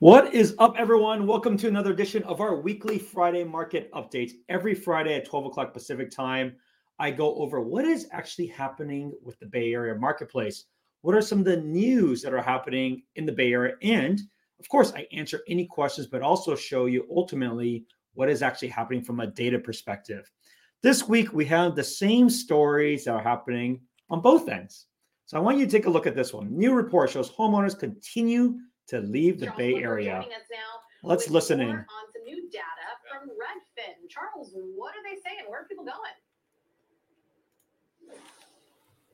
What is up, everyone? Welcome to another edition of our weekly Friday market updates. Every Friday at 12 o'clock Pacific time, I go over what is actually happening with the Bay Area marketplace. What are some of the news that are happening in the Bay Area? And of course, I answer any questions, but also show you ultimately what is actually happening from a data perspective. This week, we have the same stories that are happening on both ends. So I want you to take a look at this one. New report shows homeowners continue to leave the Charles Bay Area. joining us now Let's listen in. On some new data from Redfin. Charles, what are they saying? Where are people going?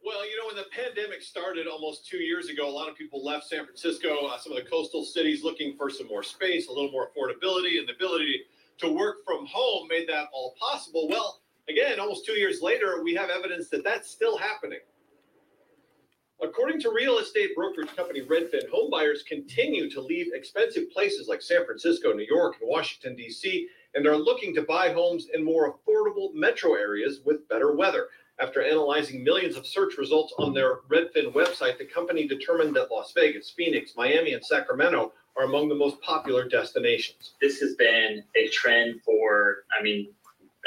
Well, you know, when the pandemic started almost two years ago, a lot of people left San Francisco, uh, some of the coastal cities looking for some more space, a little more affordability, and the ability to work from home made that all possible. Well, again, almost two years later, we have evidence that that's still happening. According to real estate brokerage company Redfin, homebuyers continue to leave expensive places like San Francisco, New York, and Washington, D.C., and are looking to buy homes in more affordable metro areas with better weather. After analyzing millions of search results on their Redfin website, the company determined that Las Vegas, Phoenix, Miami, and Sacramento are among the most popular destinations. this has been a trend for, I mean,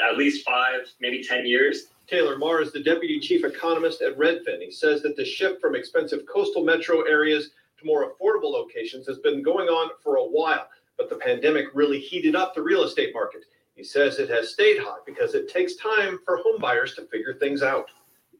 at least five, maybe 10 years. Taylor Marr is the deputy chief economist at Redfin. He says that the shift from expensive coastal metro areas to more affordable locations has been going on for a while, but the pandemic really heated up the real estate market. He says it has stayed hot because it takes time for homebuyers to figure things out.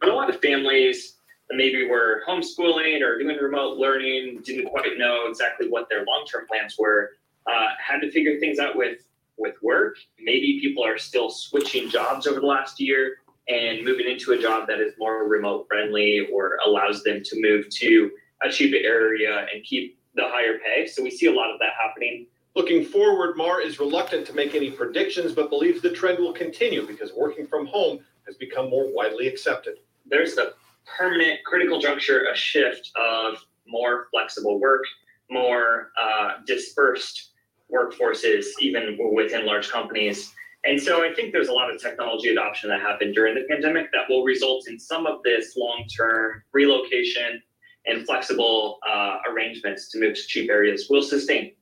But a lot of families that maybe were homeschooling or doing remote learning, didn't quite know exactly what their long term plans were, uh, had to figure things out with, with work. Maybe people are still switching jobs over the last year and moving into a job that is more remote friendly or allows them to move to a cheaper area and keep the higher pay. So we see a lot of that happening. Looking forward, Marr is reluctant to make any predictions, but believes the trend will continue because working from home has become more widely accepted. there's a permanent critical juncture, a shift of more flexible work, more uh, dispersed workforces, even within large companies. And so I think there's a lot of technology adoption that happened during the pandemic that will result in some of this long-term relocation and flexible uh, arrangements to move to cheap areas will sustain.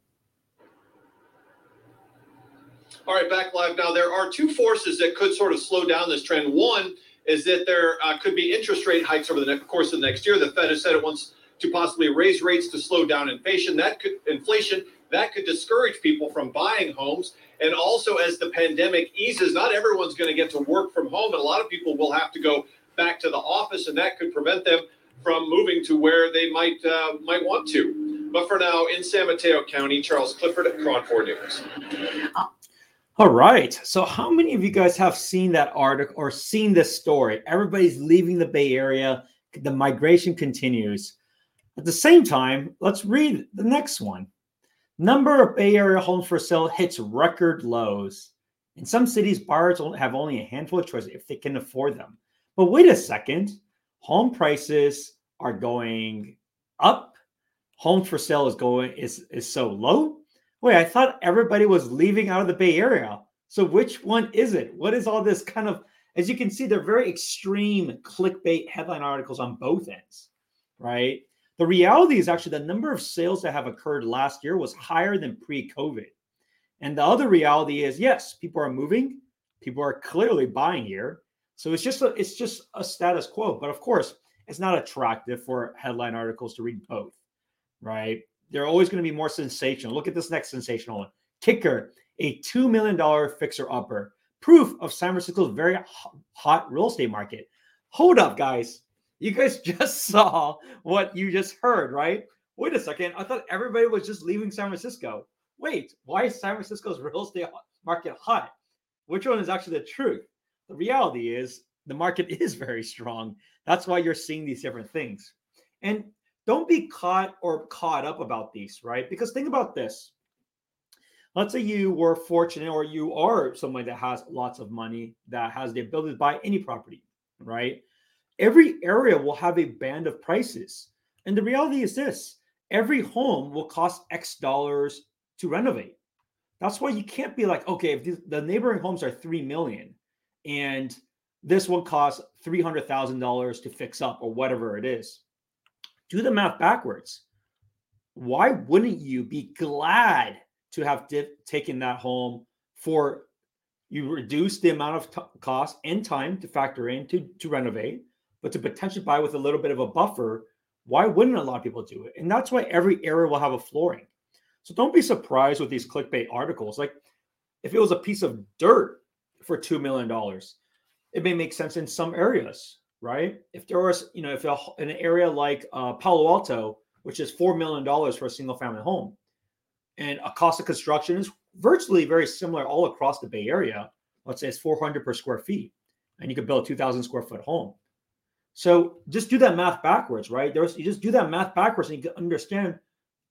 All right, back live now. There are two forces that could sort of slow down this trend. One is that there uh, could be interest rate hikes over the next, course of the next year. The Fed has said it wants to possibly raise rates to slow down inflation. That could inflation that could discourage people from buying homes. And also, as the pandemic eases, not everyone's going to get to work from home, and a lot of people will have to go back to the office, and that could prevent them from moving to where they might uh, might want to. But for now, in San Mateo County, Charles Clifford at KRON 4 News. All right. So, how many of you guys have seen that article or seen this story? Everybody's leaving the Bay Area. The migration continues. At the same time, let's read the next one. Number of Bay Area homes for sale hits record lows. In some cities, buyers have only a handful of choices if they can afford them. But wait a second, home prices are going up. Homes for sale is going is is so low. Wait, I thought everybody was leaving out of the Bay Area. So which one is it? What is all this kind of? As you can see, they're very extreme clickbait headline articles on both ends, right? The reality is actually the number of sales that have occurred last year was higher than pre-COVID. And the other reality is, yes, people are moving, people are clearly buying here. So it's just a, it's just a status quo. But of course, it's not attractive for headline articles to read both, right? They're always going to be more sensational. Look at this next sensational one. Kicker, a $2 million fixer upper. Proof of San Francisco's very hot real estate market. Hold up, guys. You guys just saw what you just heard, right? Wait a second. I thought everybody was just leaving San Francisco. Wait, why is San Francisco's real estate market hot? Which one is actually the truth? The reality is the market is very strong. That's why you're seeing these different things. And don't be caught or caught up about these, right? Because think about this. Let's say you were fortunate or you are someone that has lots of money that has the ability to buy any property, right? Every area will have a band of prices. And the reality is this every home will cost X dollars to renovate. That's why you can't be like, okay, if the neighboring homes are 3 million and this one costs $300,000 to fix up or whatever it is, do the math backwards. why wouldn't you be glad to have taken that home for you reduce the amount of t- cost and time to factor in to, to renovate, but to potentially buy with a little bit of a buffer, why wouldn't a lot of people do it? And that's why every area will have a flooring. So don't be surprised with these clickbait articles. Like if it was a piece of dirt for $2 million, it may make sense in some areas, right? If there was, you know, if an area like uh, Palo Alto, which is $4 million for a single family home, and a cost of construction is virtually very similar all across the Bay Area. Let's say it's 400 per square feet, and you could build a 2,000 square foot home. So just do that math backwards, right? There's you just do that math backwards, and you can understand.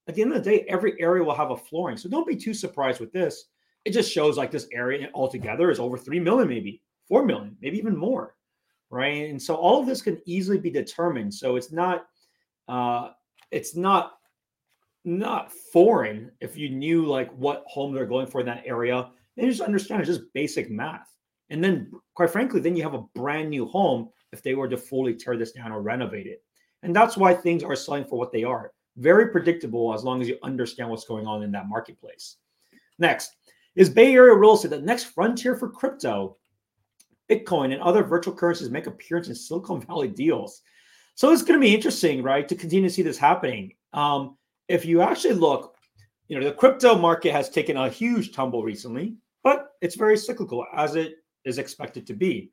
At the end of the day, every area will have a flooring. So don't be too surprised with this. It just shows like this area altogether is over three million, maybe four million, maybe even more, right? And so all of this can easily be determined. So it's not, uh, it's not not foreign if you knew like what home they're going for in that area and you just understand it's just basic math and then quite frankly then you have a brand new home if they were to fully tear this down or renovate it. And that's why things are selling for what they are. Very predictable as long as you understand what's going on in that marketplace. Next is bay area real estate the next frontier for crypto? Bitcoin and other virtual currencies make appearance in silicon valley deals. So it's going to be interesting right to continue to see this happening. Um, if you actually look, you know, the crypto market has taken a huge tumble recently, but it's very cyclical as it is expected to be.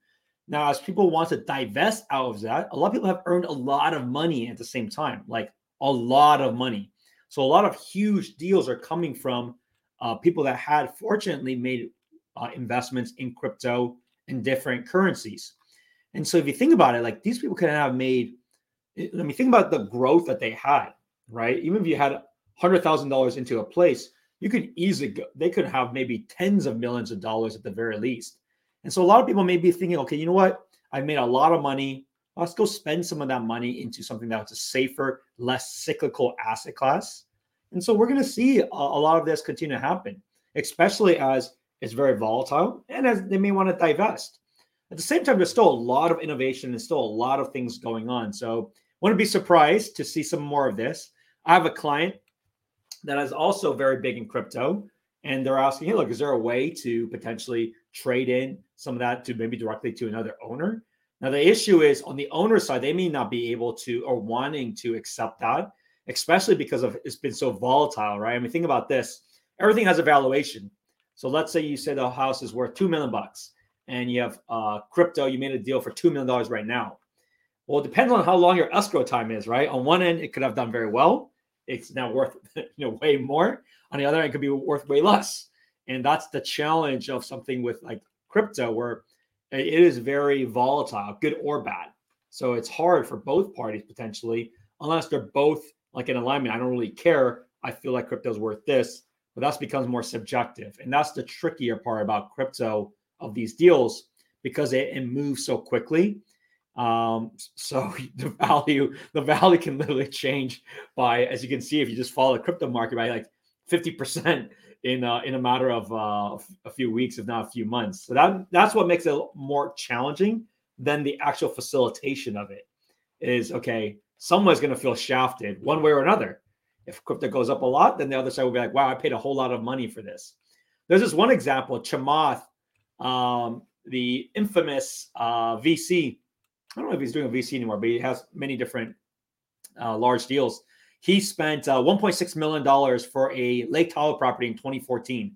Now, as people want to divest out of that, a lot of people have earned a lot of money at the same time, like a lot of money. So a lot of huge deals are coming from uh, people that had fortunately made uh, investments in crypto and different currencies. And so if you think about it, like these people could have made, let me think about the growth that they had right? Even if you had hundred thousand dollars into a place, you could easily go, they could have maybe tens of millions of dollars at the very least. And so a lot of people may be thinking, okay, you know what? I made a lot of money. Let's go spend some of that money into something that's a safer, less cyclical asset class. And so we're going to see a, a lot of this continue to happen, especially as it's very volatile and as they may want to divest. At the same time, there's still a lot of innovation and still a lot of things going on. So, wouldn't be surprised to see some more of this. I have a client that is also very big in crypto, and they're asking, "Hey, look, is there a way to potentially trade in some of that to maybe directly to another owner?" Now, the issue is on the owner side, they may not be able to or wanting to accept that, especially because of it's been so volatile, right? I mean, think about this: everything has a valuation. So let's say you say the house is worth two million bucks, and you have uh, crypto. You made a deal for two million dollars right now. Well, it depends on how long your escrow time is, right? On one end, it could have done very well. It's now worth you know way more. On the other end, it could be worth way less. And that's the challenge of something with like crypto, where it is very volatile, good or bad. So it's hard for both parties potentially, unless they're both like in alignment. I don't really care. I feel like crypto's worth this, but that becomes more subjective. And that's the trickier part about crypto of these deals because it, it moves so quickly um, so the value, the value can literally change by, as you can see, if you just follow the crypto market by like 50% in uh, in a matter of uh, a few weeks, if not a few months. So that that's what makes it more challenging than the actual facilitation of it. Is okay, someone's going to feel shafted one way or another. If crypto goes up a lot, then the other side will be like, "Wow, I paid a whole lot of money for this." There's this one example, Chamath, um, the infamous uh, VC I don't know if he's doing a VC anymore, but he has many different uh, large deals. He spent uh, 1.6 million dollars for a Lake Tahoe property in 2014,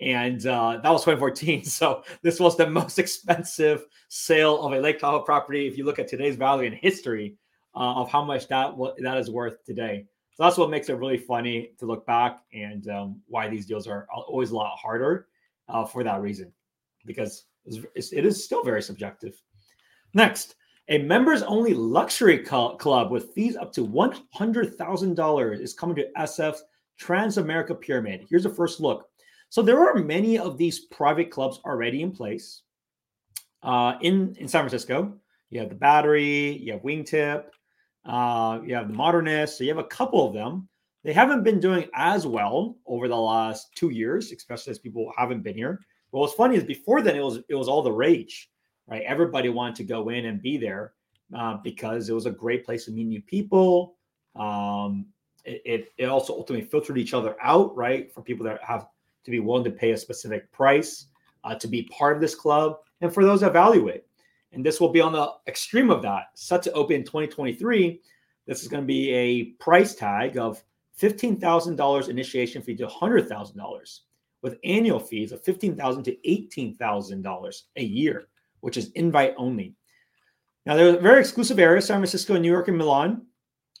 and uh, that was 2014. So this was the most expensive sale of a Lake Tahoe property if you look at today's value in history uh, of how much that that is worth today. So that's what makes it really funny to look back and um, why these deals are always a lot harder uh, for that reason, because it is still very subjective. Next, a members only luxury club with fees up to $100,000 is coming to SF's Transamerica Pyramid. Here's a first look. So there are many of these private clubs already in place uh, in, in San Francisco. You have the Battery, you have Wingtip, uh, you have the Modernist. So you have a couple of them. They haven't been doing as well over the last two years, especially as people haven't been here. But what's funny is before then it was it was all the rage right? Everybody wanted to go in and be there uh, because it was a great place to meet new people. Um, it, it, also ultimately filtered each other out, right? For people that have to be willing to pay a specific price uh, to be part of this club, and for those that value it. And this will be on the extreme of that. Set to open in 2023. This is going to be a price tag of $15,000 initiation fee to $100,000 with annual fees of 15,000 to $18,000 a year, which is invite only. Now, there's a very exclusive areas, San Francisco, New York, and Milan.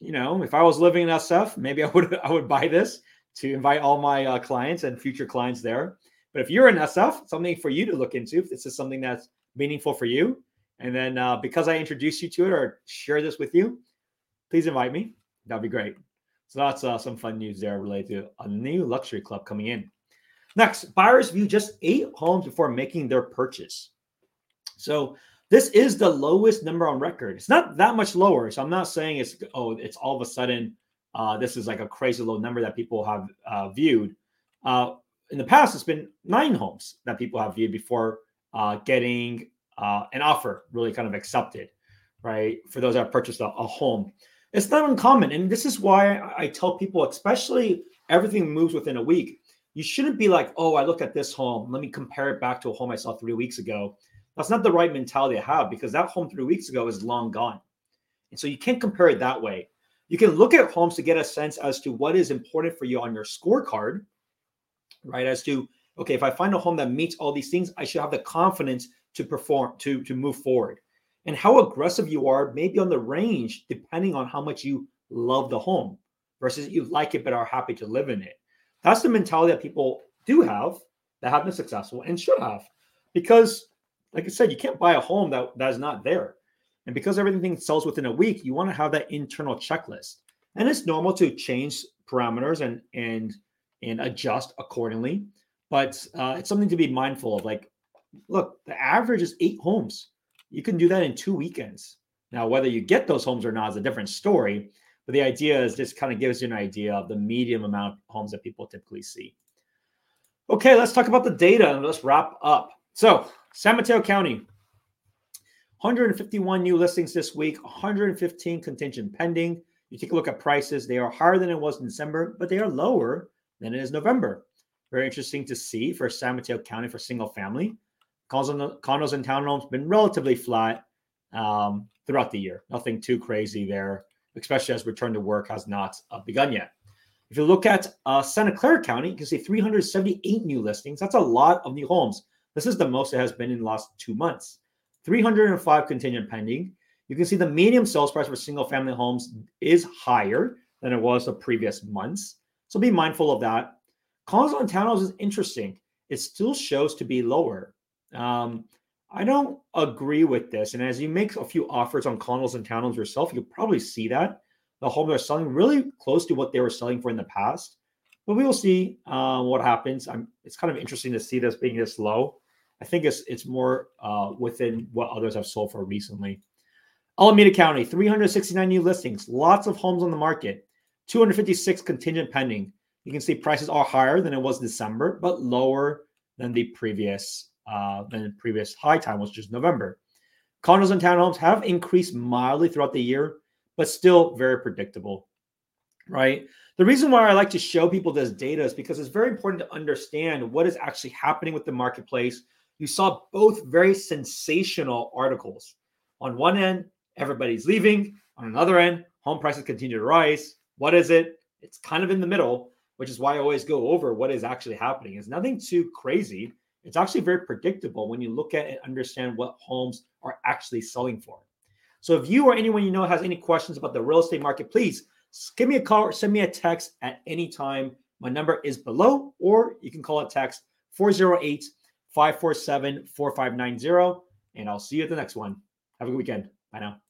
You know, if I was living in SF, maybe I would I would buy this to invite all my uh, clients and future clients there. But if you're in SF, something for you to look into, if this is something that's meaningful for you, and then uh, because I introduced you to it or share this with you, please invite me. That'd be great. So that's uh, some fun news there related to a new luxury club coming in. Next, buyers view just eight homes before making their purchase. So this is the lowest number on record. It's not that much lower. So I'm not saying it's oh, it's all of a sudden uh, this is like a crazy low number that people have uh, viewed. Uh, in the past, it's been nine homes that people have viewed before uh, getting uh, an offer really kind of accepted, right? For those that purchased a, a home. It's not uncommon. And this is why I tell people, especially everything moves within a week. You shouldn't be like, oh, I look at this home. Let me compare it back to a home I saw three weeks ago. That's not the right mentality to have because that home three weeks ago is long gone. And so you can't compare it that way. You can look at homes to get a sense as to what is important for you on your scorecard, right? As to, okay, if I find a home that meets all these things, I should have the confidence to perform, to, to move forward and how aggressive you are, maybe on the range, depending on how much you love the home versus you like it but are happy to live in it. That's the mentality that people do have that have been successful and should have. Because, like I said, you can't buy a home that, that is not there. And because everything sells within a week, you want to have that internal checklist. And it's normal to change parameters and and and adjust accordingly. But uh, it's something to be mindful of. Like, look, the average is eight homes you can do that in two weekends. Now, whether you get those homes or not is a different story. But the idea is this kind of gives you an idea of the medium amount of homes that people typically see. Okay, let's talk about the data and let's wrap up. So, San Mateo County, 151 new listings this week, 115 contingent pending. You take a look at prices, they are higher than it was in December, but they are lower than it is November. Very interesting to see for San Mateo County for single family condos and townhomes been relatively flat um, throughout the year. Nothing too crazy there, especially as return to work has not uh, begun yet. If you look at uh, Santa Clara County, you can see 378 new listings. That's a lot of new homes. This is the most it has been in the last two months. 305 contingent pending. You can see the medium sales price for single family homes is higher than it was the previous months. So be mindful of that. Condos and townhouses is interesting. It still shows to be lower. Um, I don't agree with this. And as you make a few offers on condos and townhomes yourself, you'll probably see that the home they're selling really close to what they were selling for in the past. But we will see uh, what happens. I'm, it's kind of interesting to see this being this low. I think it's it's more uh, within what others have sold for recently. Alameda County, 369 new listings, lots of homes on the market, 256 contingent pending. You can see prices are higher than it was December, but lower than the previous uh, than the previous high time, which is November. Condos and townhomes have increased mildly throughout the year, but still very predictable, right? The reason why I like to show people this data is because it's very important to understand what is actually happening with the marketplace. You saw both very sensational articles. On one end, everybody's leaving. On another end, home prices continue to rise. What is it? It's kind of in the middle, which is why I always go over what is actually happening. It's nothing too crazy it's actually very predictable when you look at and understand what homes are actually selling for. So if you or anyone you know has any questions about the real estate market, please give me a call or send me a text at any time. My number is below, or you can call it text 408 547 4590. And I'll see you at the next one. Have a good weekend. Bye now.